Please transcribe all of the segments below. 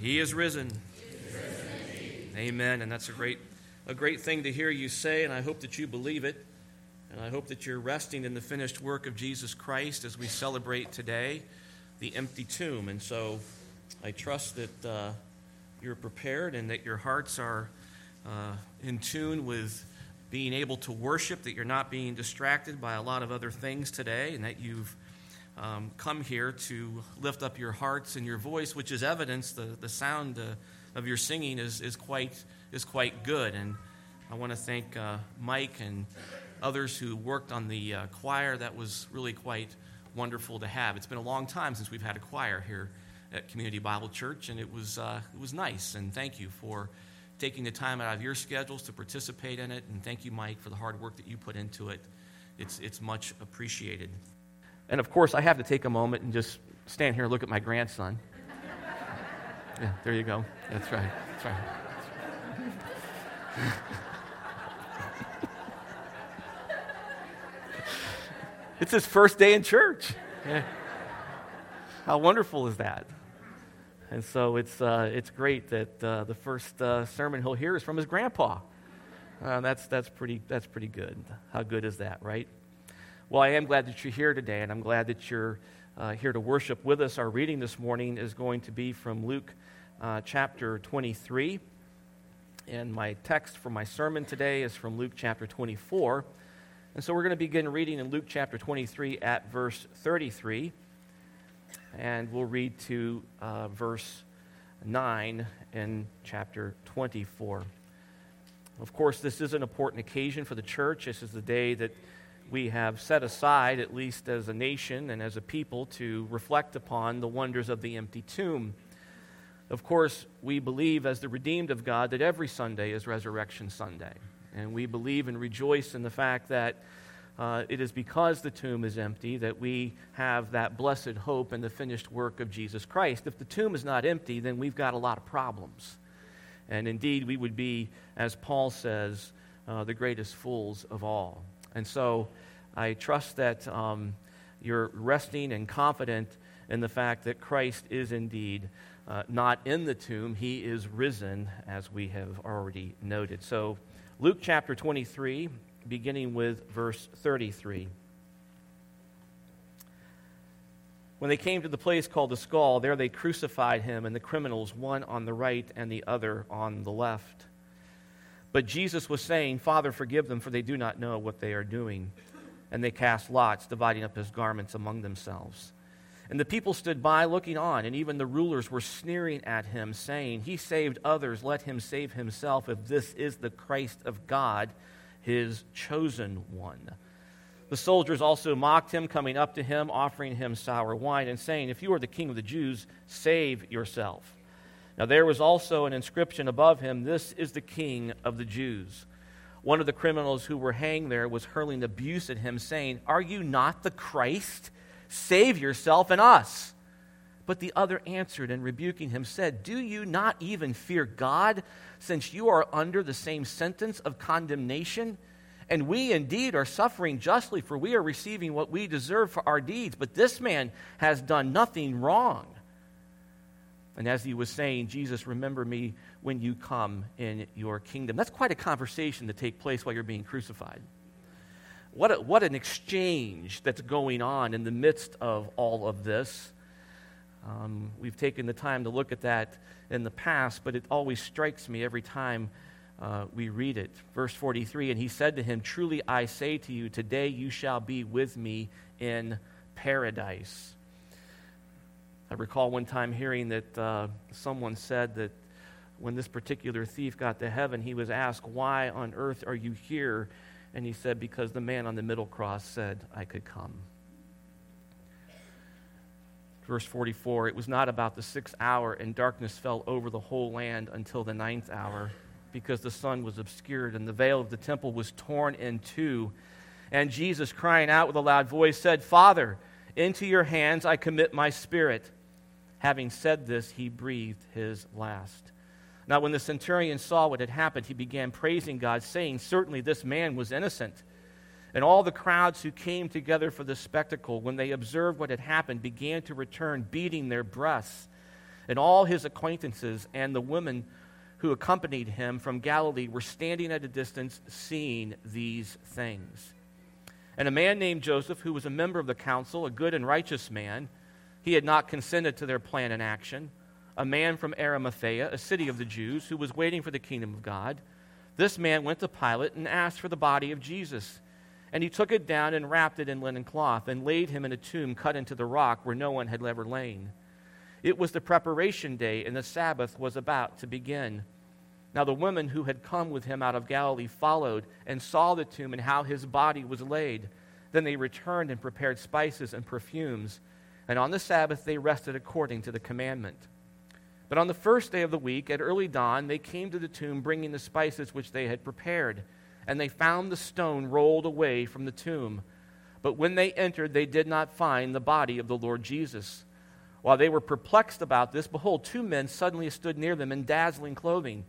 He is risen. Amen. And that's a great, a great thing to hear you say, and I hope that you believe it. And I hope that you're resting in the finished work of Jesus Christ as we celebrate today the empty tomb. And so I trust that uh, you're prepared and that your hearts are uh, in tune with being able to worship, that you're not being distracted by a lot of other things today, and that you've um, come here to lift up your hearts and your voice, which is evidence the, the sound uh, of your singing is, is, quite, is quite good. And I want to thank uh, Mike and others who worked on the uh, choir. That was really quite wonderful to have. It's been a long time since we've had a choir here at Community Bible Church, and it was, uh, it was nice. And thank you for taking the time out of your schedules to participate in it. And thank you, Mike, for the hard work that you put into it. It's, it's much appreciated. And of course, I have to take a moment and just stand here and look at my grandson. yeah, there you go. That's right. That's right. That's right. it's his first day in church. Yeah. How wonderful is that? And so it's, uh, it's great that uh, the first uh, sermon he'll hear is from his grandpa. Uh, that's, that's, pretty, that's pretty good. How good is that, right? Well, I am glad that you're here today, and I'm glad that you're uh, here to worship with us. Our reading this morning is going to be from Luke uh, chapter 23. And my text for my sermon today is from Luke chapter 24. And so we're going to begin reading in Luke chapter 23 at verse 33 and we'll read to uh, verse 9 in chapter 24. Of course, this is an important occasion for the church. This is the day that we have set aside, at least as a nation and as a people, to reflect upon the wonders of the empty tomb. Of course, we believe, as the redeemed of God, that every Sunday is Resurrection Sunday. And we believe and rejoice in the fact that uh, it is because the tomb is empty that we have that blessed hope in the finished work of Jesus Christ. If the tomb is not empty, then we've got a lot of problems. And indeed, we would be, as Paul says, uh, the greatest fools of all. And so I trust that um, you're resting and confident in the fact that Christ is indeed uh, not in the tomb, he is risen, as we have already noted. So, Luke chapter 23 beginning with verse 33. When they came to the place called the skull, there they crucified him and the criminals, one on the right and the other on the left. But Jesus was saying, Father, forgive them, for they do not know what they are doing. And they cast lots, dividing up his garments among themselves. And the people stood by looking on, and even the rulers were sneering at him, saying, He saved others, let him save himself, if this is the Christ of God his chosen one. The soldiers also mocked him, coming up to him, offering him sour wine, and saying, If you are the king of the Jews, save yourself. Now there was also an inscription above him, This is the king of the Jews. One of the criminals who were hanged there was hurling abuse at him, saying, Are you not the Christ? Save yourself and us. But the other answered and rebuking him said, Do you not even fear God, since you are under the same sentence of condemnation? And we indeed are suffering justly, for we are receiving what we deserve for our deeds. But this man has done nothing wrong. And as he was saying, Jesus, remember me when you come in your kingdom. That's quite a conversation to take place while you're being crucified. What, a, what an exchange that's going on in the midst of all of this. Um, we've taken the time to look at that in the past, but it always strikes me every time uh, we read it. Verse 43 And he said to him, Truly I say to you, today you shall be with me in paradise. I recall one time hearing that uh, someone said that when this particular thief got to heaven, he was asked, Why on earth are you here? And he said, Because the man on the middle cross said I could come. Verse 44 it was not about the sixth hour and darkness fell over the whole land until the ninth hour because the sun was obscured and the veil of the temple was torn in two. And jesus crying out with a loud voice said father into your hands i commit my spirit. Having said this he breathed his last now when the centurion saw what had happened he began praising god saying certainly this man was innocent and all the crowds who came together for the spectacle, when they observed what had happened, began to return, beating their breasts. And all his acquaintances and the women who accompanied him from Galilee were standing at a distance seeing these things. And a man named Joseph, who was a member of the council, a good and righteous man, he had not consented to their plan and action, a man from Arimathea, a city of the Jews, who was waiting for the kingdom of God. This man went to Pilate and asked for the body of Jesus. And he took it down and wrapped it in linen cloth and laid him in a tomb cut into the rock where no one had ever lain. It was the preparation day, and the Sabbath was about to begin. Now, the women who had come with him out of Galilee followed and saw the tomb and how his body was laid. Then they returned and prepared spices and perfumes. And on the Sabbath they rested according to the commandment. But on the first day of the week, at early dawn, they came to the tomb bringing the spices which they had prepared. And they found the stone rolled away from the tomb. But when they entered, they did not find the body of the Lord Jesus. While they were perplexed about this, behold, two men suddenly stood near them in dazzling clothing.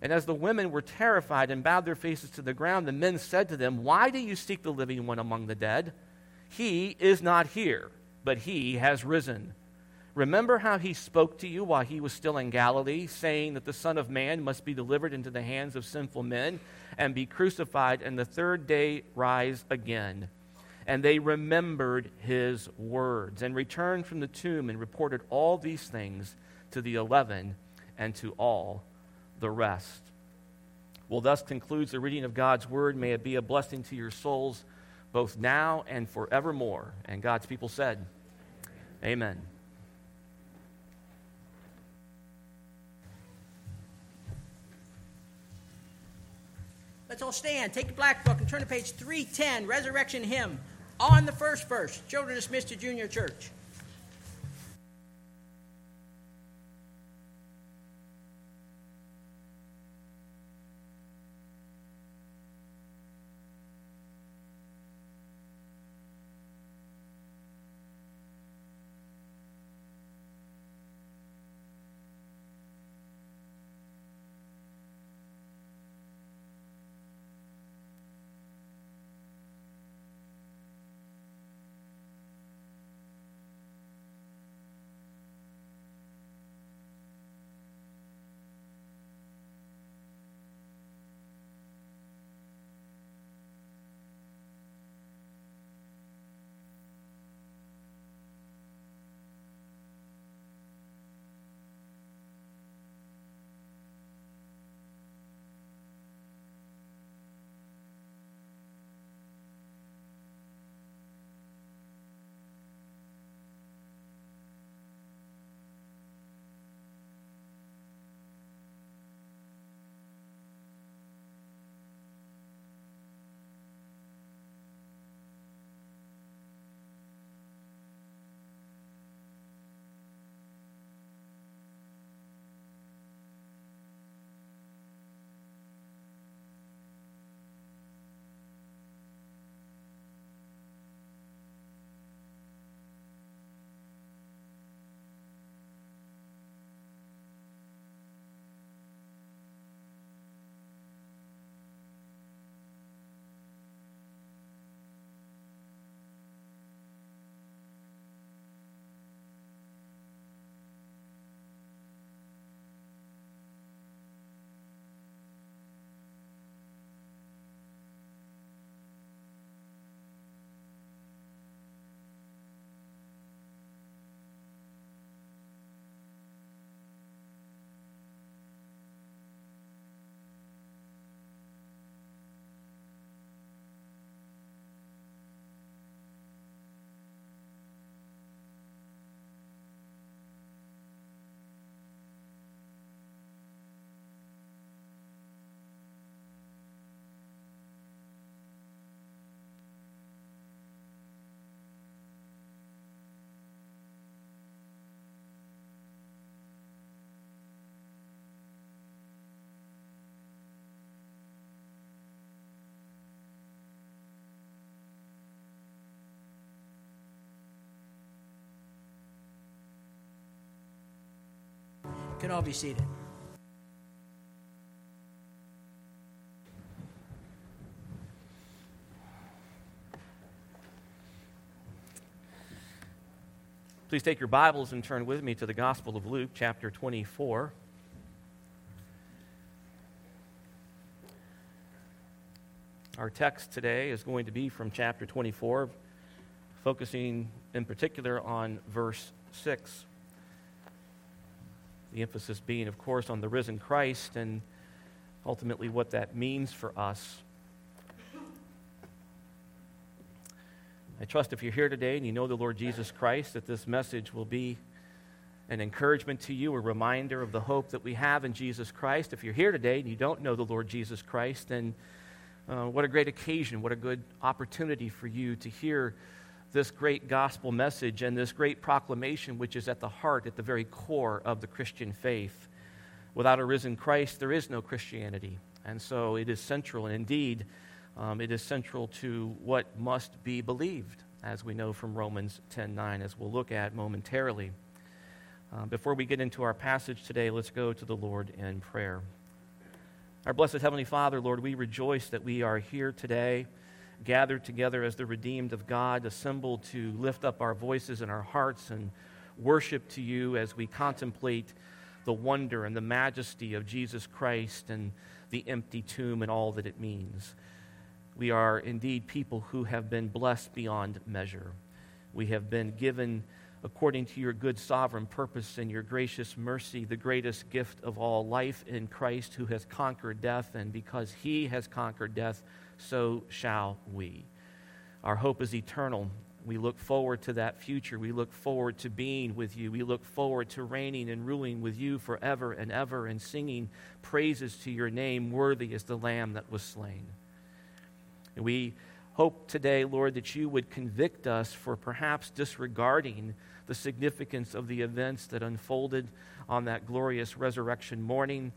And as the women were terrified and bowed their faces to the ground, the men said to them, Why do you seek the living one among the dead? He is not here, but he has risen. Remember how he spoke to you while he was still in Galilee, saying that the Son of Man must be delivered into the hands of sinful men and be crucified, and the third day rise again. And they remembered his words and returned from the tomb and reported all these things to the eleven and to all the rest. Well, thus concludes the reading of God's word. May it be a blessing to your souls, both now and forevermore. And God's people said, Amen. Let's all stand. Take the black book and turn to page 310, Resurrection Hymn, on the first verse. Children dismissed to junior church. Can all be seated. Please take your Bibles and turn with me to the Gospel of Luke, chapter 24. Our text today is going to be from chapter 24, focusing in particular on verse 6. The emphasis being, of course, on the risen Christ and ultimately what that means for us. I trust if you're here today and you know the Lord Jesus Christ, that this message will be an encouragement to you, a reminder of the hope that we have in Jesus Christ. If you're here today and you don't know the Lord Jesus Christ, then uh, what a great occasion, what a good opportunity for you to hear this great gospel message and this great proclamation, which is at the heart, at the very core of the Christian faith. Without a risen Christ, there is no Christianity. And so it is central, and indeed, um, it is central to what must be believed, as we know from Romans 10:9, as we'll look at momentarily. Uh, before we get into our passage today, let's go to the Lord in prayer. Our blessed Heavenly Father, Lord, we rejoice that we are here today, gathered together as the redeemed of God, assembled to lift up our voices and our hearts and worship to you as we contemplate the wonder and the majesty of Jesus Christ and the empty tomb and all that it means. We are indeed people who have been blessed beyond measure. We have been given, according to your good sovereign purpose and your gracious mercy, the greatest gift of all life in Christ who has conquered death, and because he has conquered death, so shall we. Our hope is eternal. We look forward to that future. We look forward to being with you. We look forward to reigning and ruling with you forever and ever and singing praises to your name, worthy as the Lamb that was slain. And we hope today, Lord, that you would convict us for perhaps disregarding the significance of the events that unfolded on that glorious resurrection morning,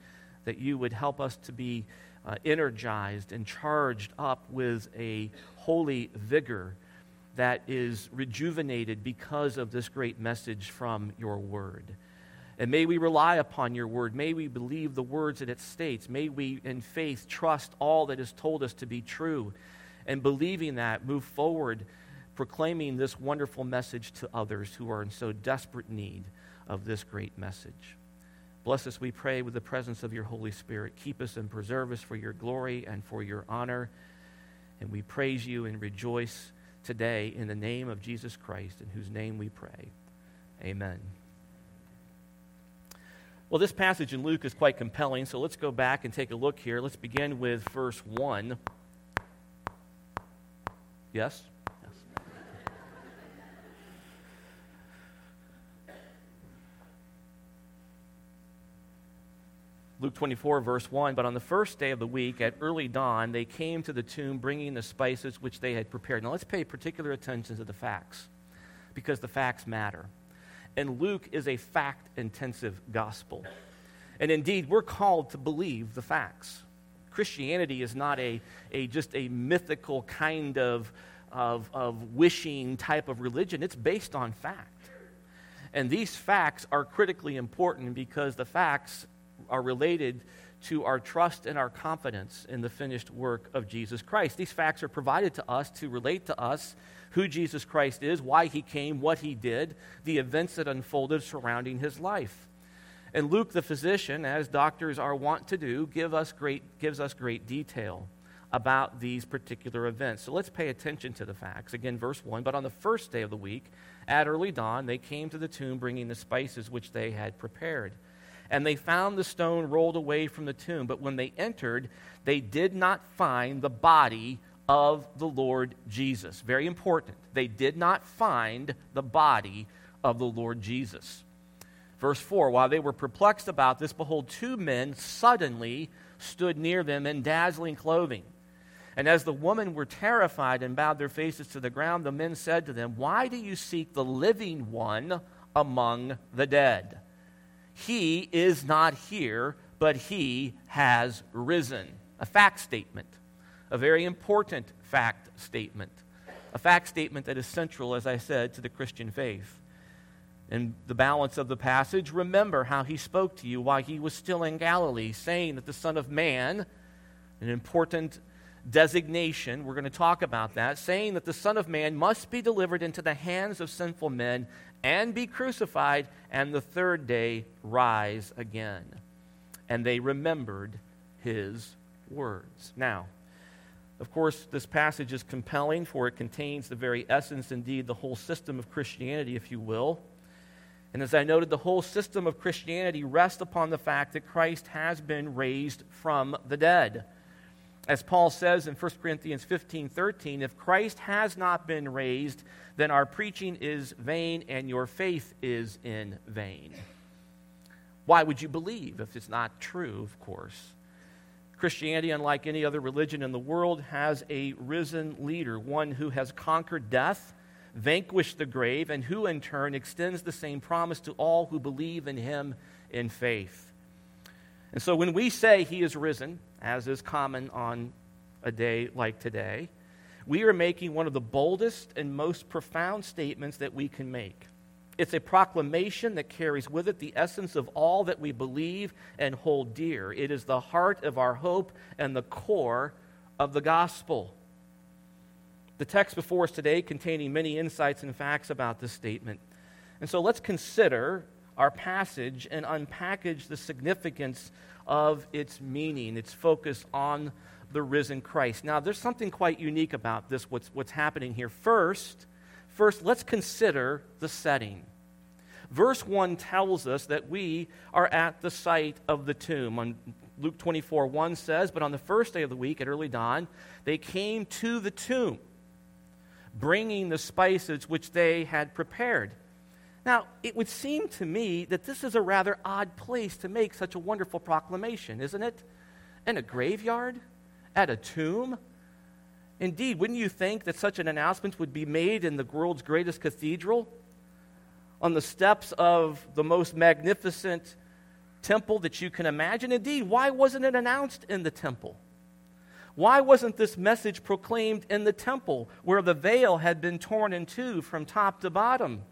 that you would help us to be uh, energized and charged up with a holy vigor that is rejuvenated because of this great message from your word. And may we rely upon your word. May we believe the words that it states. May we, in faith, trust all that is told us to be true. And believing that, move forward, proclaiming this wonderful message to others who are in so desperate need of this great message. Bless us, we pray, with the presence of your Holy Spirit. Keep us and preserve us for your glory and for your honor. And we praise you and rejoice today in the name of Jesus Christ, in whose name we pray. Amen. Well, this passage in Luke is quite compelling, so let's go back and take a look here. Let's begin with verse 1. Yes? Luke 24, verse 1 But on the first day of the week, at early dawn, they came to the tomb bringing the spices which they had prepared. Now let's pay particular attention to the facts, because the facts matter and Luke is a fact intensive gospel. And indeed, we're called to believe the facts. Christianity is not a, a just a mythical kind of, of, of wishing type of religion, it's based on fact. And these facts are critically important because the facts are related to our trust and our confidence in the finished work of Jesus Christ. These facts are provided to us to relate to us who Jesus Christ is, why he came, what he did, the events that unfolded surrounding his life. And Luke, the physician, as doctors are wont to do, give us great, gives us great detail about these particular events. So let's pay attention to the facts. Again, verse 1 But on the first day of the week, at early dawn, they came to the tomb bringing the spices which they had prepared. And they found the stone rolled away from the tomb. But when they entered, they did not find the body of the Lord Jesus. Very important. They did not find the body of the Lord Jesus. Verse 4 While they were perplexed about this, behold, two men suddenly stood near them in dazzling clothing. And as the women were terrified and bowed their faces to the ground, the men said to them, Why do you seek the living one among the dead? He is not here, but he has risen. A fact statement a very important fact statement, a fact statement that is central, as I said, to the Christian faith. In the balance of the passage, remember how he spoke to you while he was still in Galilee, saying that the Son of Man, an important designation, we're going to talk about that, saying that the Son of Man must be delivered into the hands of sinful men and be crucified, and the third day rise again. And they remembered his words. Now, of course, this passage is compelling, for it contains the very essence, indeed, the whole system of Christianity, if you will. And as I noted, the whole system of Christianity rests upon the fact that Christ has been raised from the dead. As Paul says in 1 Corinthians 15 13, if Christ has not been raised, then our preaching is vain and your faith is in vain. Why would you believe if it's not true, of course? Christianity, unlike any other religion in the world, has a risen leader, one who has conquered death, vanquished the grave, and who in turn extends the same promise to all who believe in him in faith. And so when we say he is risen, as is common on a day like today, we are making one of the boldest and most profound statements that we can make. It's a proclamation that carries with it the essence of all that we believe and hold dear. It is the heart of our hope and the core of the gospel. The text before us today containing many insights and facts about this statement. And so let's consider our passage and unpackage the significance of its meaning, its focus on the risen Christ. Now, there's something quite unique about this, what's, what's happening here. First, first, let's consider the setting. Verse 1 tells us that we are at the site of the tomb. On Luke 24 1 says, But on the first day of the week at early dawn, they came to the tomb, bringing the spices which they had prepared. Now, it would seem to me that this is a rather odd place to make such a wonderful proclamation, isn't it? In a graveyard? at a tomb? Indeed, wouldn't you think that such an announcement would be made in the world's greatest cathedral? On the steps of the most magnificent temple that you can imagine? Indeed, why wasn't it announced in the temple? Why wasn't this message proclaimed in the temple where the veil had been torn in two from top to bottom?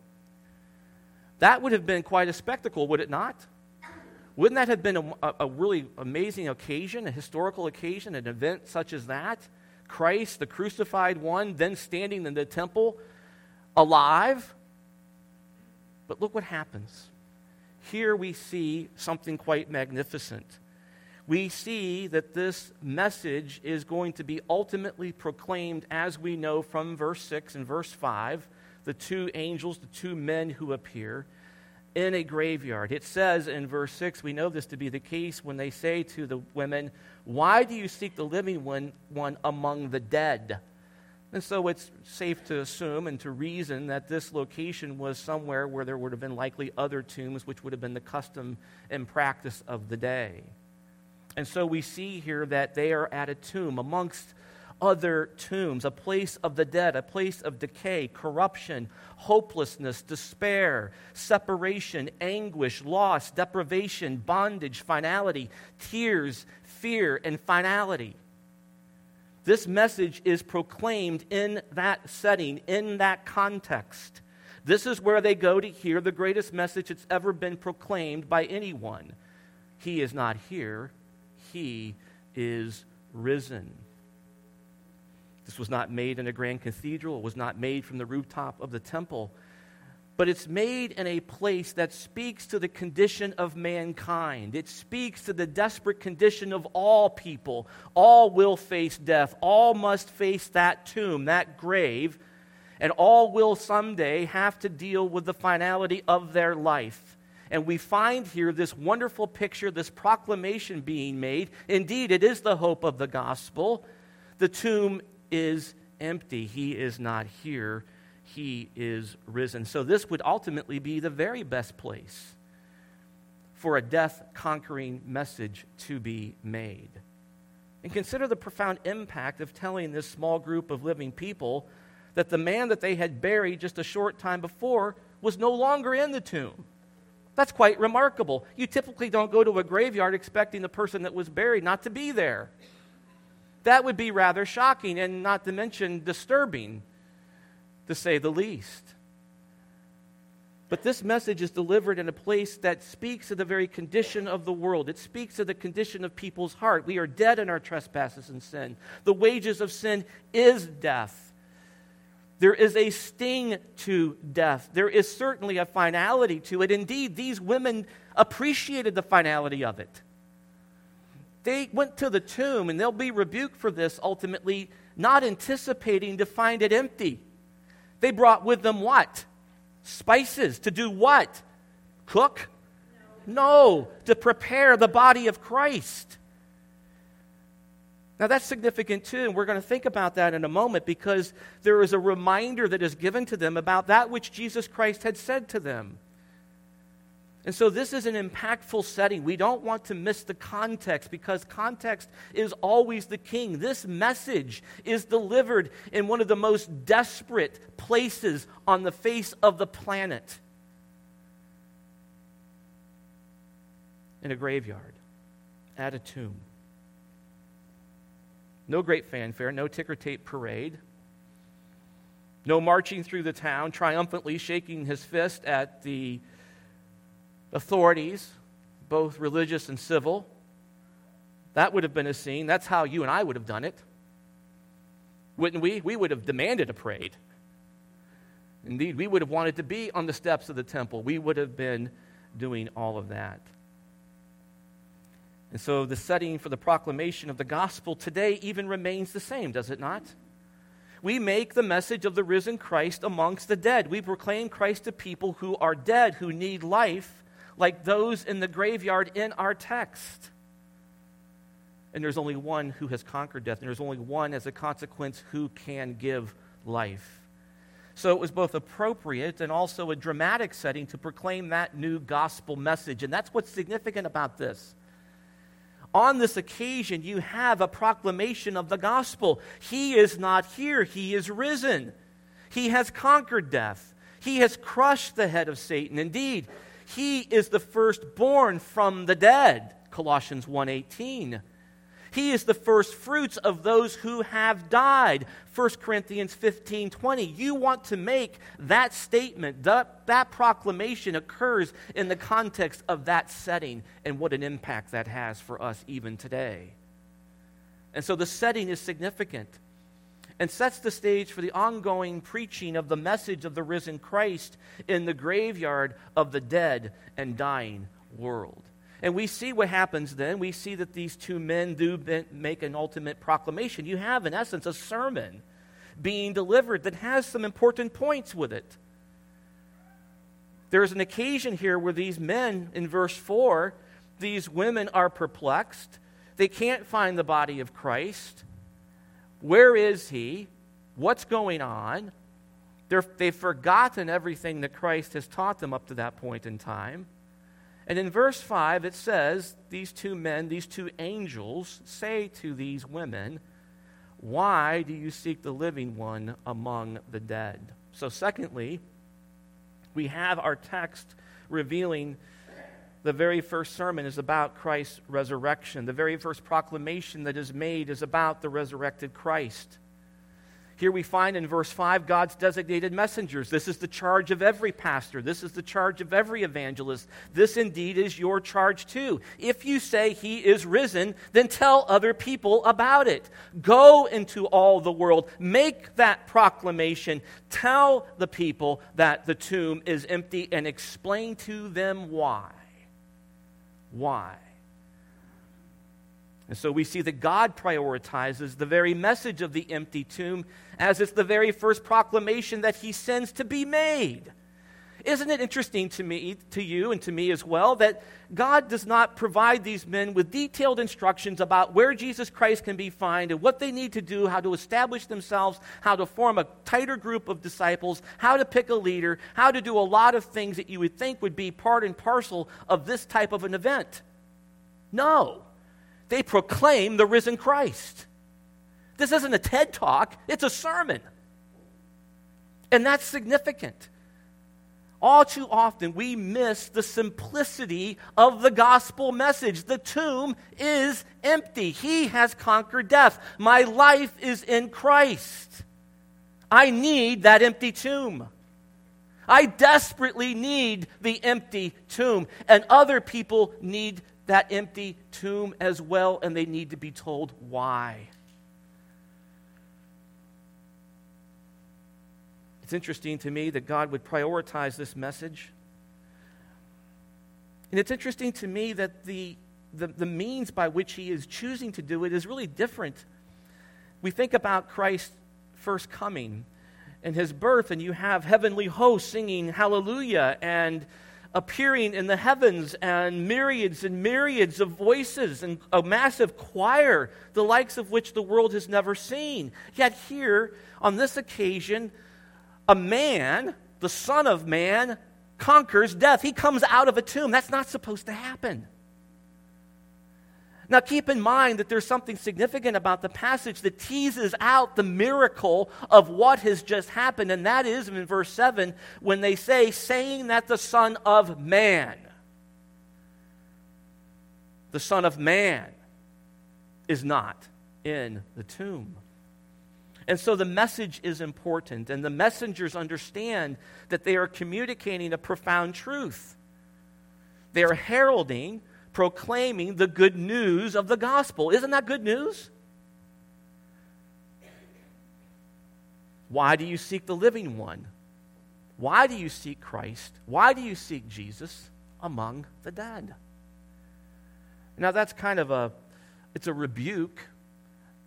That would have been quite a spectacle, would it not? Wouldn't that have been a, a, really amazing occasion, a historical occasion, an event such as that? Christ, the crucified one, then standing in the temple alive? But look what happens. Here we see something quite magnificent. We see that this message is going to be ultimately proclaimed, as we know from verse 6 and verse 5, the two angels, the two men who appear in a graveyard. It says in verse 6, we know this to be the case when they say to the women, Why do you seek the living one, one among the dead? And so it's safe to assume and to reason that this location was somewhere where there would have been likely other tombs, which would have been the custom and practice of the day. And so we see here that they are at a tomb amongst other tombs, a place of the dead, a place of decay, corruption, hopelessness, despair, separation, anguish, loss, deprivation, bondage, finality, tears, fear, and finality. This message is proclaimed in that setting, in that context. This is where they go to hear the greatest message that's ever been proclaimed by anyone. He is not here, he is risen. This was not made in a grand cathedral, it was not made from the rooftop of the temple, but it's made in a place that speaks to the condition of mankind. It speaks to the desperate condition of all people. All will face death, all must face that tomb, that grave, and all will someday have to deal with the finality of their life. And we find here this wonderful picture, this proclamation being made. Indeed, it is the hope of the gospel. The tomb is empty. He is not here. He is risen. So, this would ultimately be the very best place for a death conquering message to be made. And consider the profound impact of telling this small group of living people that the man that they had buried just a short time before was no longer in the tomb. That's quite remarkable. You typically don't go to a graveyard expecting the person that was buried not to be there. That would be rather shocking and not to mention disturbing, to say the least. But this message is delivered in a place that speaks of the very condition of the world. It speaks of the condition of people's heart. We are dead in our trespasses and sin. The wages of sin is death. There is a sting to death. There is certainly a finality to it. Indeed, these women appreciated the finality of it. They went to the tomb, and they'll be rebuked for this ultimately, not anticipating to find it empty. They brought with them what? Spices. To do what? Cook? No, to prepare the body of Christ. Now, that's significant too, and we're going to think about that in a moment because there is a reminder that is given to them about that which Jesus Christ had said to them. And so, this is an impactful setting. We don't want to miss the context because context is always the king. This message is delivered in one of the most desperate places on the face of the planet in a graveyard, at a tomb. No great fanfare, no ticker tape parade, no marching through the town, triumphantly shaking his fist at the authorities, both religious and civil. That would have been a scene. That's how you and I would have done it. Wouldn't we? We would have demanded a parade. Indeed, we would have wanted to be on the steps of the temple. We would have been doing all of that. And so the setting for the proclamation of the gospel today even remains the same, does it not? We make the message of the risen Christ amongst the dead. We proclaim Christ to people who are dead, who need life, like those in the graveyard in our text. And there's only one who has conquered death, and there's only one, as a consequence, who can give life. So it was both appropriate and also a dramatic setting to proclaim that new gospel message. And that's what's significant about this on this occasion, you have a proclamation of the gospel. He is not here, he is risen. He has conquered death, he has crushed the head of Satan. Indeed, he is the firstborn from the dead. Colossians 1:18. He is the firstfruits of those who have died. 1 Corinthians 15:20. You want to make that statement, that, that proclamation occurs in the context of that setting and what an impact that has for us even today. And so the setting is significant and sets the stage for the ongoing preaching of the message of the risen Christ in the graveyard of the dead and dying world. And we see what happens then. We see that these two men do make an ultimate proclamation. You have, in essence, a sermon being delivered that has some important points with it. There's an occasion here where these men, in verse 4, these women are perplexed. They can't find the body of Christ. Where is he? What's going on? they they've forgotten everything that Christ has taught them up to that point in time. And in verse 5, it says, These two men, these two angels, say to these women, Why do you seek the living one among the dead? So, secondly, we have our text revealing the very first sermon is about Christ's resurrection. The very first proclamation that is made is about the resurrected Christ. Here we find in verse 5 God's designated messengers. This is the charge of every pastor. This is the charge of every evangelist. This indeed is your charge too. If you say he is risen, then tell other people about it. Go into all the world. Make that proclamation. Tell the people that the tomb is empty and explain to them why. Why? And so we see that God prioritizes the very message of the empty tomb as it's the very first proclamation that he sends to be made. Isn't it interesting to me, to you, and to me as well, that God does not provide these men with detailed instructions about where Jesus Christ can be found and what they need to do, how to establish themselves, how to form a tighter group of disciples, how to pick a leader, how to do a lot of things that you would think would be part and parcel of this type of an event? No. They proclaim the risen Christ. This isn't a TED talk, it's a sermon. And that's significant. All too often, we miss the simplicity of the gospel message. The tomb is empty. He has conquered death. My life is in Christ. I need that empty tomb. I desperately need the empty tomb, and other people need that empty tomb as well, and they need to be told why. It's interesting to me that God would prioritize this message. And it's interesting to me that the, the, the means by which he is choosing to do it is really different. We think about Christ's first coming and his birth, and you have heavenly hosts singing hallelujah and appearing in the heavens, and myriads and myriads of voices, and a massive choir, the likes of which the world has never seen. Yet, here, on this occasion, a man, the Son of Man, conquers death. He comes out of a tomb. That's not supposed to happen. Now, keep in mind that there's something significant about the passage that teases out the miracle of what has just happened, and that is in verse 7 when they say, saying that the Son of Man, the Son of Man, is not in the tomb. And so the message is important, and the messengers understand that they are communicating a profound truth. They are heralding proclaiming the good news of the gospel. Isn't that good news? Why do you seek the living one? Why do you seek Christ? Why do you seek Jesus among the dead? Now that's kind of a it's a rebuke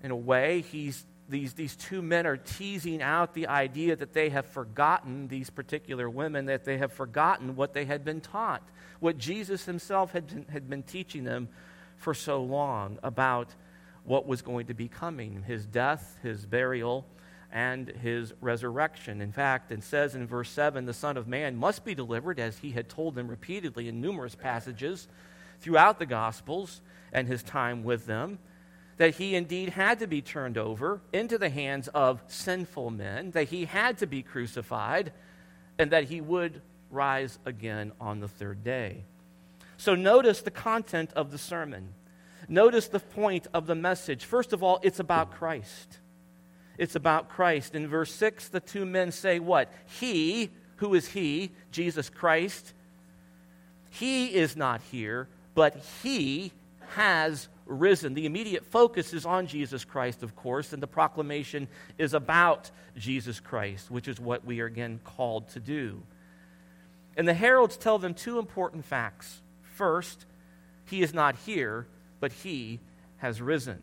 in a way. He's these, these two men are teasing out the idea that they have forgotten, these particular women, that they have forgotten what they had been taught what Jesus himself had been, had been teaching them for so long about what was going to be coming his death, his burial, and his resurrection. In fact, it says in verse 7 the Son of Man must be delivered, as he had told them repeatedly in numerous passages throughout the Gospels and his time with them. That he indeed had to be turned over into the hands of sinful men, that he had to be crucified, and that he would rise again on the third day. So notice the content of the sermon. Notice the point of the message. First of all, it's about Christ. It's about Christ. In verse 6, the two men say, What? He, who is He? Jesus Christ. He is not here, but He has risen. The immediate focus is on Jesus Christ, of course, and the proclamation is about Jesus Christ, which is what we are again called to do. And the heralds tell them two important facts. First, he is not here, but he has risen.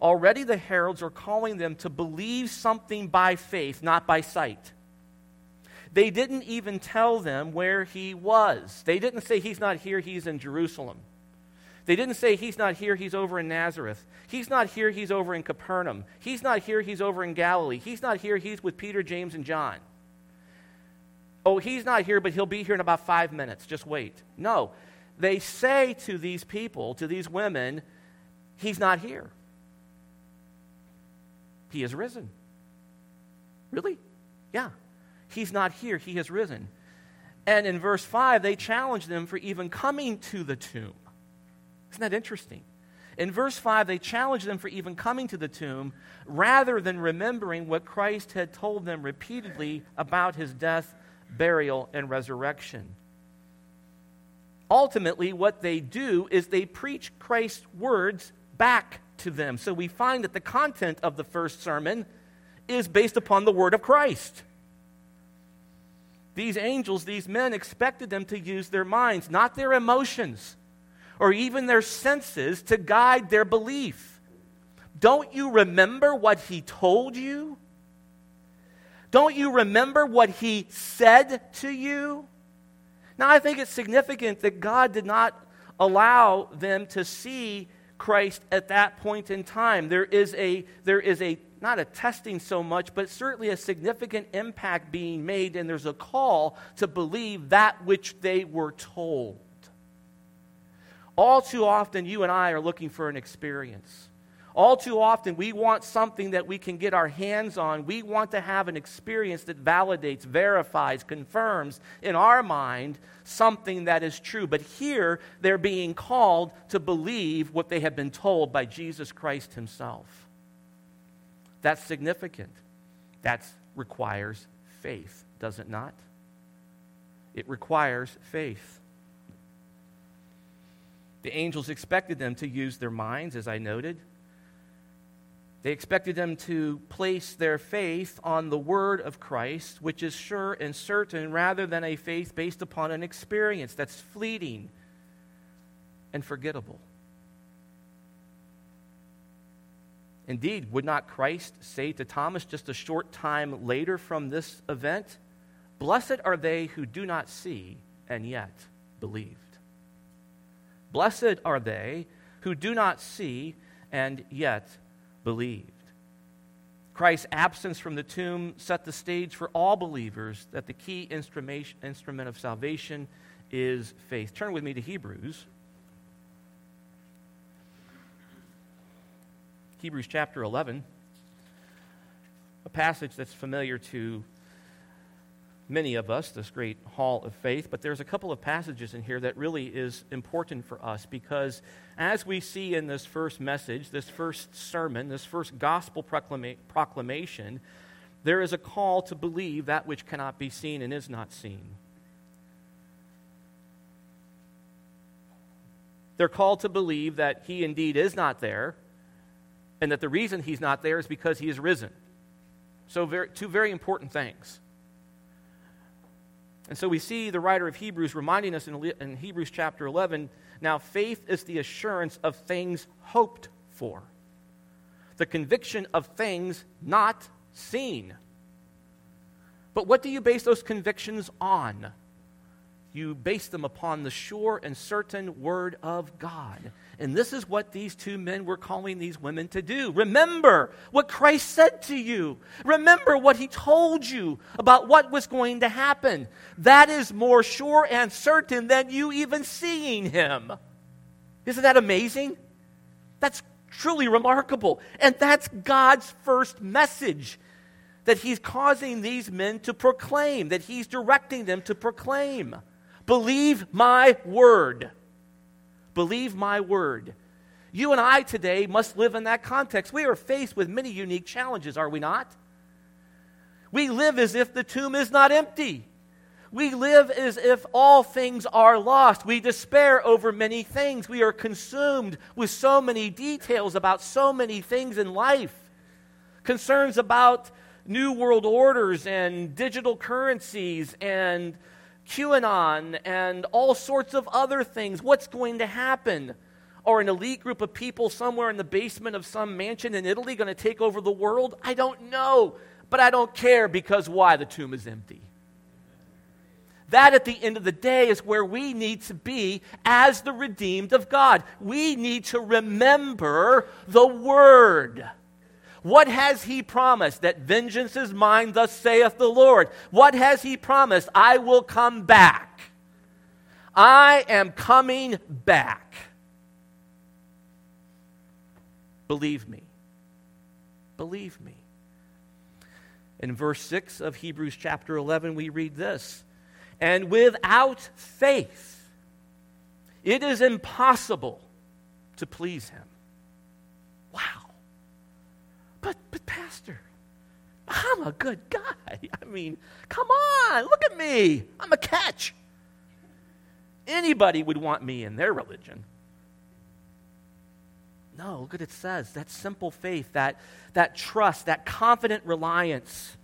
Already the heralds are calling them to believe something by faith, not by sight. They didn't even tell them where he was. They didn't say he's not here, he's in Jerusalem. They didn't say he's not here, he's over in Nazareth. He's not here, he's over in Capernaum. He's not here, he's over in Galilee. He's not here, he's with Peter, James, and John oh, he's not here, but he'll be here in about five minutes. Just wait. No. They say to these people, to these women, he's not here. He has risen. Really? Yeah. He's not here. He has risen. And in verse 5, they challenge them for even coming to the tomb. Isn't that interesting? In verse 5, they challenge them for even coming to the tomb rather than remembering what Christ had told them repeatedly about his death burial, and resurrection. Ultimately, what they do is they preach Christ's words back to them. So we find that the content of the first sermon is based upon the word of Christ. These angels, these men, expected them to use their minds, not their emotions or even their senses, to guide their belief. Don't you remember what he told you? Don't you remember what he said to you? Now, I think it's significant that God did not allow them to see Christ at that point in time. There is a, there is a, not a testing so much, but certainly a significant impact being made, and there's a call to believe that which they were told. All too often, you and I are looking for an experience. All too often, we want something that we can get our hands on. We want to have an experience that validates, verifies, confirms in our mind something that is true. But here, they're being called to believe what they have been told by Jesus Christ Himself. That's significant. That requires faith, does it not? It requires faith. The angels expected them to use their minds, as I noted. They expected them to place their faith on the word of Christ, which is sure and certain, rather than a faith based upon an experience that's fleeting and forgettable. Indeed, would not Christ say to Thomas just a short time later from this event, Blessed are they who do not see and yet believed? Blessed are they who do not see and yet believed. Christ's absence from the tomb set the stage for all believers that the key instrument of salvation is faith. Turn with me to Hebrews. Hebrews chapter 11, a passage that's familiar to many of us, this great hall of faith, but there's a couple of passages in here that really is important for us because as we see in this first message, this first sermon, this first gospel proclama- proclamation, there is a call to believe that which cannot be seen and is not seen. They're called to believe that he indeed is not there, and that the reason he's not there is because he is risen. So, very, two very important things. And so we see the writer of Hebrews reminding us in, in Hebrews chapter 11 now, faith is the assurance of things hoped for, the conviction of things not seen. But what do you base those convictions on? You base them upon the sure and certain Word of God. And this is what these two men were calling these women to do. Remember what Christ said to you. Remember what he told you about what was going to happen. That is more sure and certain than you even seeing him. Isn't that amazing? That's truly remarkable. And that's God's first message that he's causing these men to proclaim, that he's directing them to proclaim. Believe my word. Believe my word. You and I today must live in that context. We are faced with many unique challenges, are we not? We live as if the tomb is not empty. We live as if all things are lost. We despair over many things. We are consumed with so many details about so many things in life. Concerns about new world orders and digital currencies and QAnon and all sorts of other things. What's going to happen? Or an elite group of people somewhere in the basement of some mansion in Italy going to take over the world? I don't know. But I don't care because why? The tomb is empty. That, at the end of the day, is where we need to be as the redeemed of God. We need to remember the Word. What has he promised? That vengeance is mine, thus saith the Lord. What has he promised? I will come back. I am coming back. Believe me. Believe me. In verse 6 of Hebrews chapter 11, we read this And without faith, it is impossible to please him. Wow. But, but, Pastor, I'm a good guy. I mean, come on, look at me. I'm a catch. Anybody would want me in their religion. No, look what it says. That simple faith, that, that trust, that confident reliance.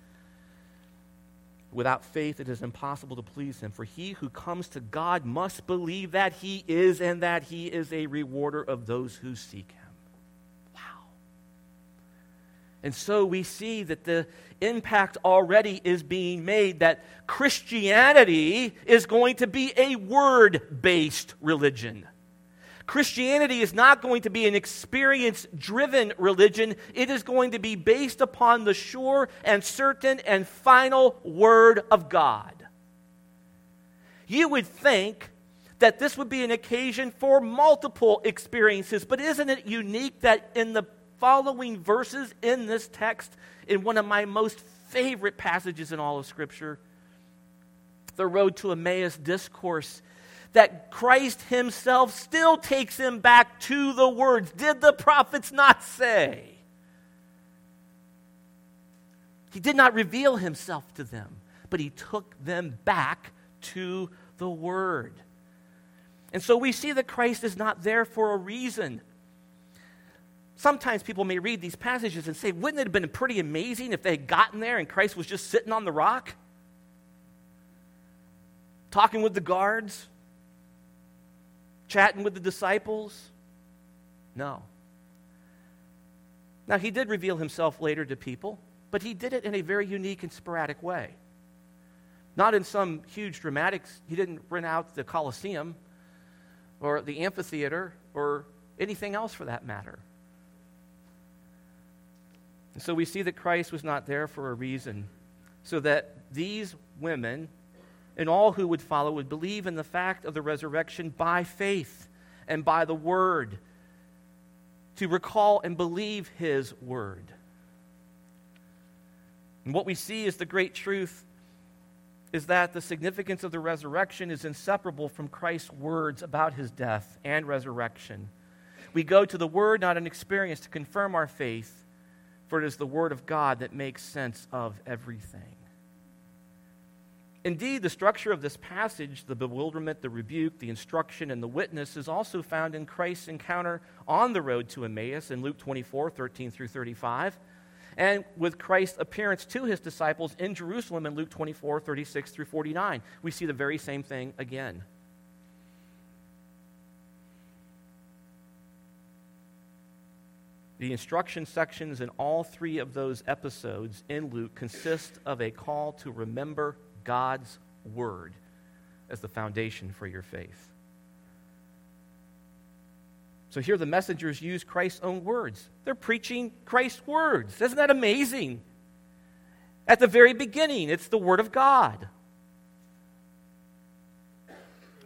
Without faith, it is impossible to please him. For he who comes to God must believe that he is and that he is a rewarder of those who seek him. And so we see that the impact already is being made that Christianity is going to be a word based religion. Christianity is not going to be an experience driven religion. It is going to be based upon the sure and certain and final Word of God. You would think that this would be an occasion for multiple experiences, but isn't it unique that in the following verses in this text in one of my most favorite passages in all of Scripture the Road to Emmaus discourse that Christ Himself still takes him back to the words Did the prophets not say? He did not reveal Himself to them, but He took them back to the Word. And so we see that Christ is not there for a reason. Sometimes people may read these passages and say, wouldn't it have been pretty amazing if they had gotten there and Christ was just sitting on the rock? Talking with the guards? Chatting with the disciples? No. Now, he did reveal himself later to people, but he did it in a very unique and sporadic way. Not in some huge dramatics. He didn't rent out the Colosseum or the amphitheater or anything else for that matter. And so we see that Christ was not there for a reason, so that these women and all who would follow would believe in the fact of the resurrection by faith and by the word, to recall and believe his word. And what we see is the great truth is that the significance of the resurrection is inseparable from Christ's words about his death and resurrection. We go to the Word, not an experience, to confirm our faith, for it is the Word of God that makes sense of everything. Indeed, the structure of this passage, the bewilderment, the rebuke, the instruction, and the witness, is also found in Christ's encounter on the road to Emmaus in Luke 24 13 through 35 and with Christ's appearance to his disciples in Jerusalem in Luke 24, 36 through 49. We see the very same thing again. The instruction sections in all three of those episodes in Luke consist of a call to remember God's word as the foundation for your faith. So here the messengers use Christ's own words. They're preaching Christ's words. Isn't that amazing? At the very beginning, it's the Word of God.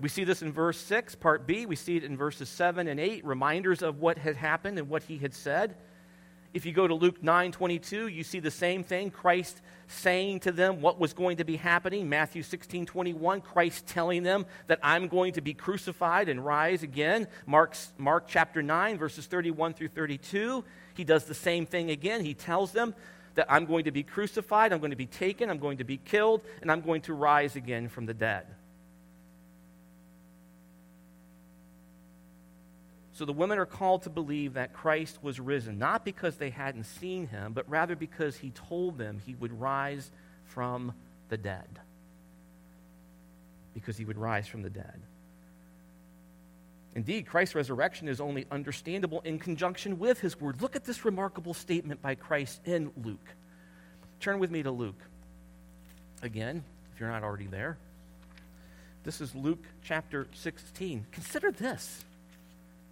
We see this in verse 6, part B. We see it in verses 7 and 8, reminders of what had happened and what he had said. If you go to Luke 9 22, you see the same thing Christ saying to them what was going to be happening. Matthew 16 21, Christ telling them that I'm going to be crucified and rise again. Mark's, Mark chapter 9, verses 31 through 32, he does the same thing again. He tells them that I'm going to be crucified, I'm going to be taken, I'm going to be killed, and I'm going to rise again from the dead. So the women are called to believe that Christ was risen, not because they hadn't seen him, but rather because he told them he would rise from the dead. Because he would rise from the dead. Indeed, Christ's resurrection is only understandable in conjunction with his word. Look at this remarkable statement by Christ in Luke. Turn with me to Luke again, if you're not already there. This is Luke chapter 16. Consider this.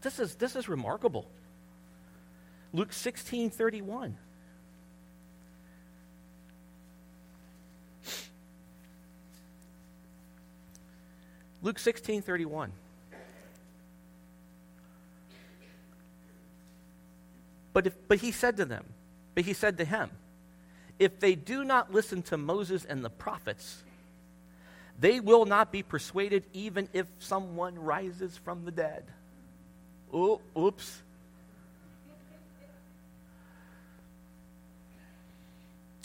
This is, this is remarkable. Luke 16 31. Luke 16 31. But, if, but he said to them, but he said to him, if they do not listen to Moses and the prophets, they will not be persuaded even if someone rises from the dead. Oh, oops.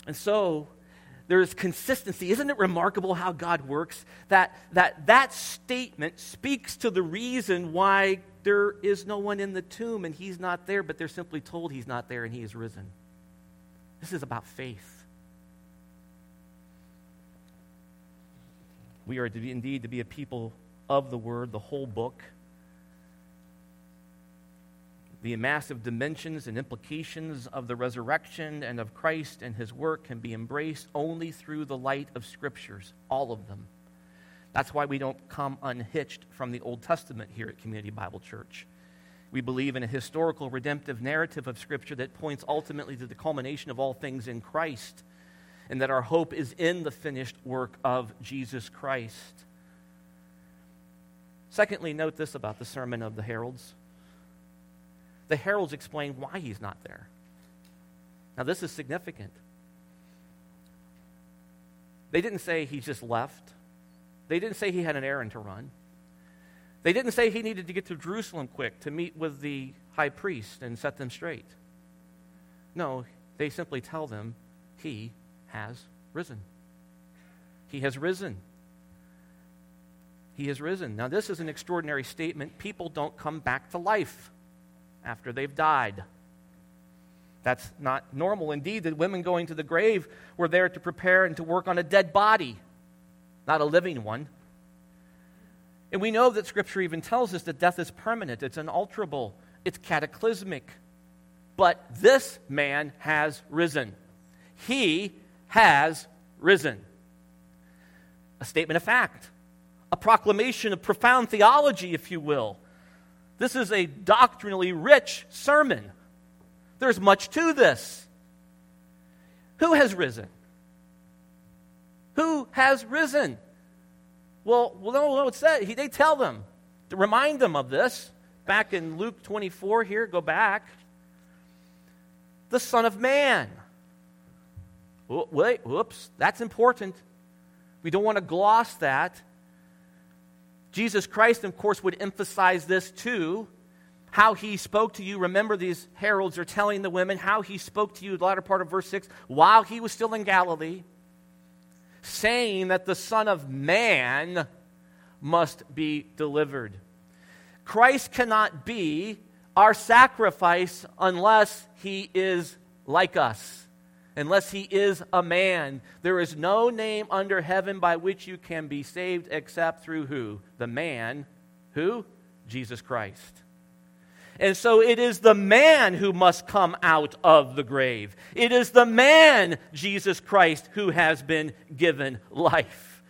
And so there is consistency. Isn't it remarkable how God works? That, that that statement speaks to the reason why there is no one in the tomb and he's not there, but they're simply told he's not there and he is risen. This is about faith. We are to be, indeed to be a people of the word, the whole book the massive dimensions and implications of the resurrection and of Christ and his work can be embraced only through the light of scriptures, all of them. That's why we don't come unhitched from the Old Testament here at Community Bible Church. We believe in a historical redemptive narrative of Scripture that points ultimately to the culmination of all things in Christ, and that our hope is in the finished work of Jesus Christ. Secondly, note this about the Sermon of the Heralds the heralds explain why he's not there. Now, this is significant. They didn't say he just left, they didn't say he had an errand to run. They didn't say he needed to get to Jerusalem quick to meet with the high priest and set them straight. No, they simply tell them he has risen. He has risen. He has risen. Now, this is an extraordinary statement. People don't come back to life after they've died. That's not normal. Indeed, the women going to the grave were there to prepare and to work on a dead body, not a living one. And we know that Scripture even tells us that death is permanent, it's unalterable, it's cataclysmic. But this man has risen. He has risen. A statement of fact, a proclamation of profound theology, if you will. This is a doctrinally rich sermon. There's much to this. Who has risen? Who has risen? Well, well no, no, it said, they tell them to remind them of this. Back in Luke 24 here, go back. The Son of Man. Wait, whoops, that's important. We don't want to gloss that. Jesus Christ, of course, would emphasize this too. How he spoke to you. Remember, these heralds are telling the women how he spoke to you, the latter part of verse 6, while he was still in Galilee, saying that the Son of Man must be delivered. Christ cannot be our sacrifice unless he is like us unless he is a man. There is no name under heaven by which you can be saved except through who? The man. Who? Jesus Christ. And so it is the man who must come out of the grave. It is the man, Jesus Christ, who has been given life.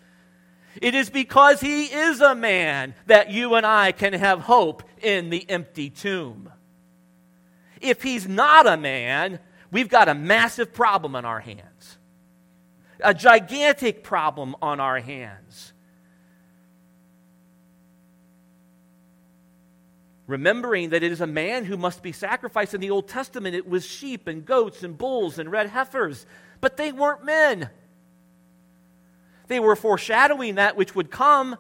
It is because he is a man that you and I can have hope in the empty tomb. If he's not a man, we've got a massive problem on our hands, a gigantic problem on our hands. Remembering that it is a man who must be sacrificed in the Old Testament, it was sheep and goats and bulls and red heifers, but they weren't men. They were foreshadowing that which would come.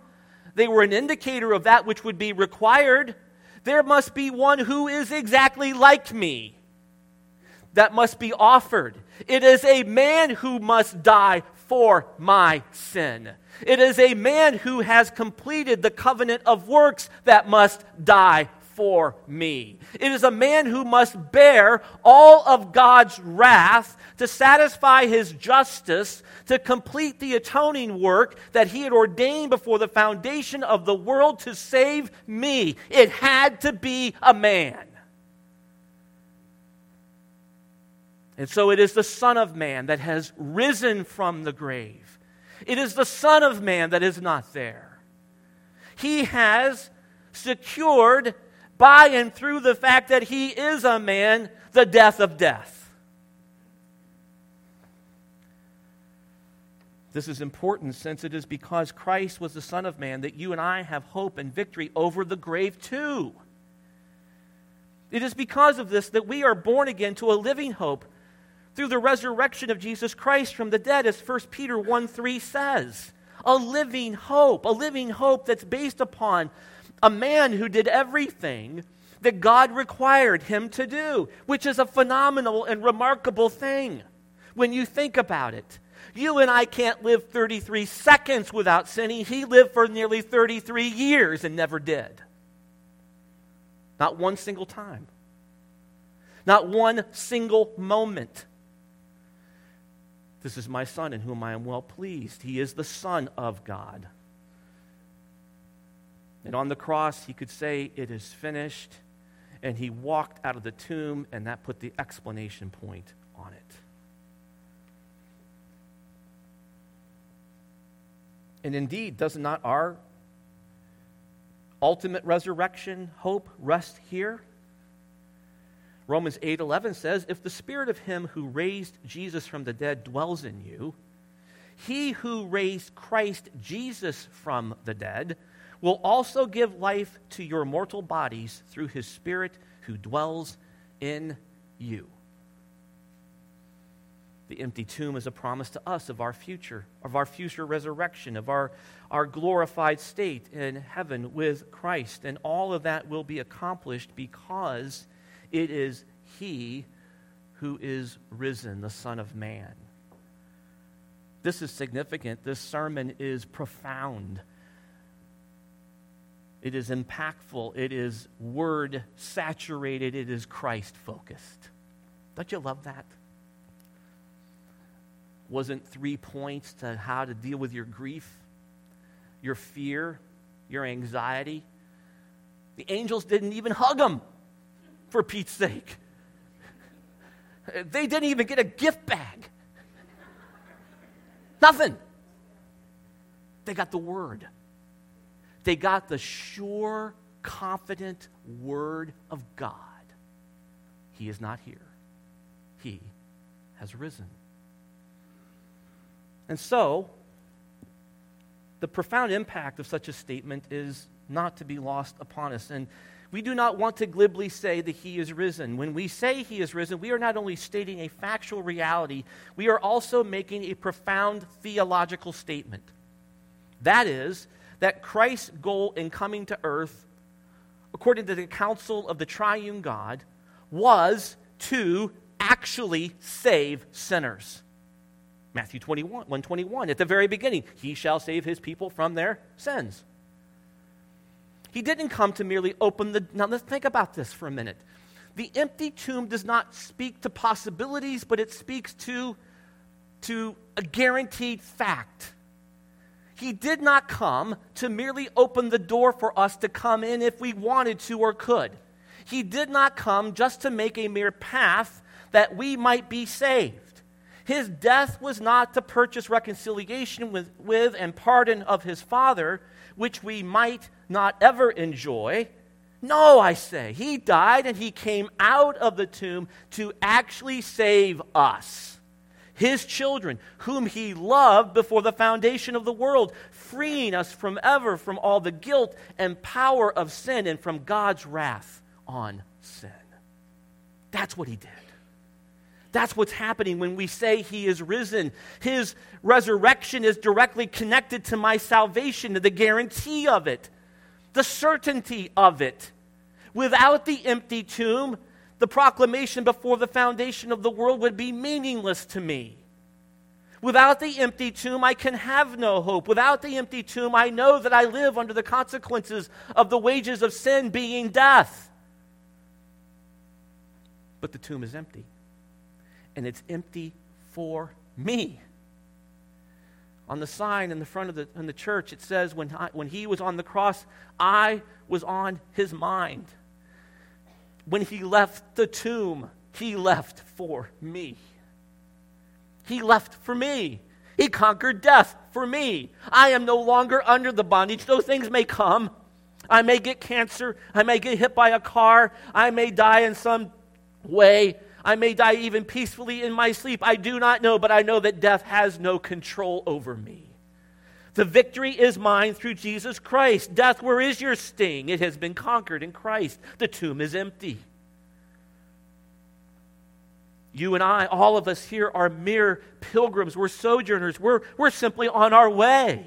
They were an indicator of that which would be required. There must be one who is exactly like me that must be offered. It is a man who must die for my sin. It is a man who has completed the covenant of works that must die for me. It is a man who must bear all of God's wrath to satisfy his justice, to complete the atoning work that he had ordained before the foundation of the world to save me. It had to be a man. And so it is the Son of Man that has risen from the grave. It is the Son of Man that is not there. He has secured by and through the fact that he is a man the death of death. This is important since it is because Christ was the Son of Man that you and I have hope and victory over the grave too. It is because of this that we are born again to a living hope through the resurrection of Jesus Christ from the dead, as 1 Peter 1 3 says. A living hope, a living hope that's based upon a man who did everything that God required him to do, which is a phenomenal and remarkable thing when you think about it. You and I can't live 33 seconds without sinning. He lived for nearly 33 years and never did. Not one single time. Not one single moment. This is my Son in whom I am well pleased. He is the Son of God. And on the cross, he could say, It is finished. And he walked out of the tomb, and that put the explanation point on it. And indeed, does not our ultimate resurrection hope rest here? Romans 8:11 says, "If the spirit of him who raised Jesus from the dead dwells in you, he who raised Christ Jesus from the dead will also give life to your mortal bodies through his spirit who dwells in you." The empty tomb is a promise to us of our future, of our future resurrection, of our, our glorified state in heaven with Christ. And all of that will be accomplished because it is He who is risen, the Son of Man. This is significant. This sermon is profound. It is impactful. It is word saturated. It is Christ focused. Don't you love that? Wasn't three points to how to deal with your grief, your fear, your anxiety. The angels didn't even hug him, for Pete's sake. They didn't even get a gift bag. Nothing. They got the word. They got the sure, confident word of God. He is not here, He has risen. And so, the profound impact of such a statement is not to be lost upon us. And we do not want to glibly say that he is risen. When we say he is risen, we are not only stating a factual reality, we are also making a profound theological statement. That is, that Christ's goal in coming to earth, according to the counsel of the triune God, was to actually save sinners. Matthew 21, 121, at the very beginning, he shall save his people from their sins. He didn't come to merely open the. Now let's think about this for a minute. The empty tomb does not speak to possibilities, but it speaks to, to a guaranteed fact. He did not come to merely open the door for us to come in if we wanted to or could. He did not come just to make a mere path that we might be saved. His death was not to purchase reconciliation with, with and pardon of his Father, which we might not ever enjoy. No, I say, he died and he came out of the tomb to actually save us, his children, whom he loved before the foundation of the world, freeing us from ever from all the guilt and power of sin and from God's wrath on sin. That's what he did. That's what's happening when we say he is risen. His resurrection is directly connected to my salvation, to the guarantee of it, the certainty of it. Without the empty tomb, the proclamation before the foundation of the world would be meaningless to me. Without the empty tomb, I can have no hope. Without the empty tomb, I know that I live under the consequences of the wages of sin being death. But the tomb is empty and it's empty for me. On the sign in the front of the, in the church, it says, when, I, when he was on the cross, I was on his mind. When he left the tomb, he left for me. He left for me. He conquered death for me. I am no longer under the bondage. Those things may come. I may get cancer. I may get hit by a car. I may die in some way. I may die even peacefully in my sleep. I do not know, but I know that death has no control over me. The victory is mine through Jesus Christ. Death, where is your sting? It has been conquered in Christ. The tomb is empty. You and I, all of us here, are mere pilgrims. We're sojourners. We're, we're simply on our way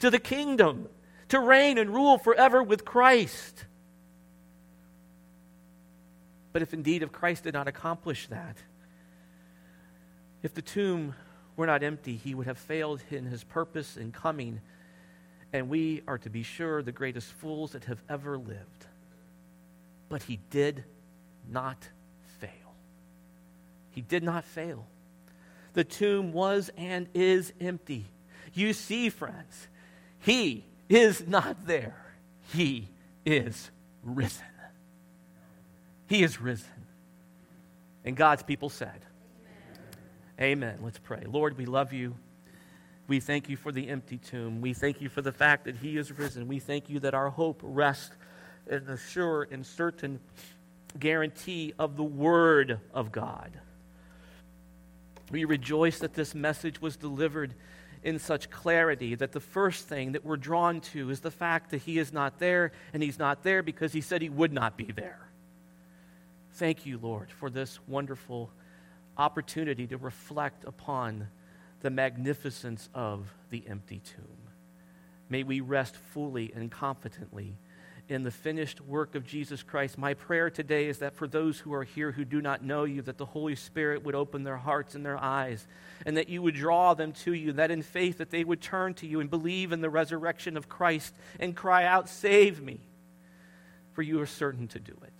to the kingdom, to reign and rule forever with Christ. But if indeed if Christ did not accomplish that, if the tomb were not empty, he would have failed in his purpose in coming, and we are to be sure the greatest fools that have ever lived. But he did not fail. He did not fail. The tomb was and is empty. You see, friends, he is not there. He is risen. He is risen. And God's people said, Amen. Amen. Let's pray. Lord, we love you. We thank you for the empty tomb. We thank you for the fact that He is risen. We thank you that our hope rests in the sure and certain guarantee of the Word of God. We rejoice that this message was delivered in such clarity that the first thing that we're drawn to is the fact that He is not there, and He's not there because He said He would not be there. Thank you, Lord, for this wonderful opportunity to reflect upon the magnificence of the empty tomb. May we rest fully and confidently in the finished work of Jesus Christ. My prayer today is that for those who are here who do not know you, that the Holy Spirit would open their hearts and their eyes, and that you would draw them to you, that in faith that they would turn to you and believe in the resurrection of Christ and cry out, Save me, for you are certain to do it.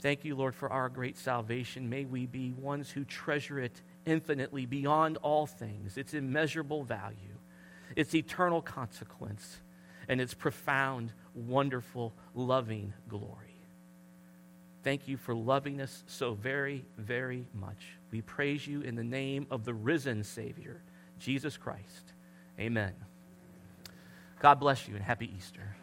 Thank you, Lord, for our great salvation. May we be ones who treasure it infinitely beyond all things, its immeasurable value, its eternal consequence, and its profound, wonderful, loving glory. Thank you for loving us so very, very much. We praise you in the name of the risen Savior, Jesus Christ. Amen. God bless you and happy Easter.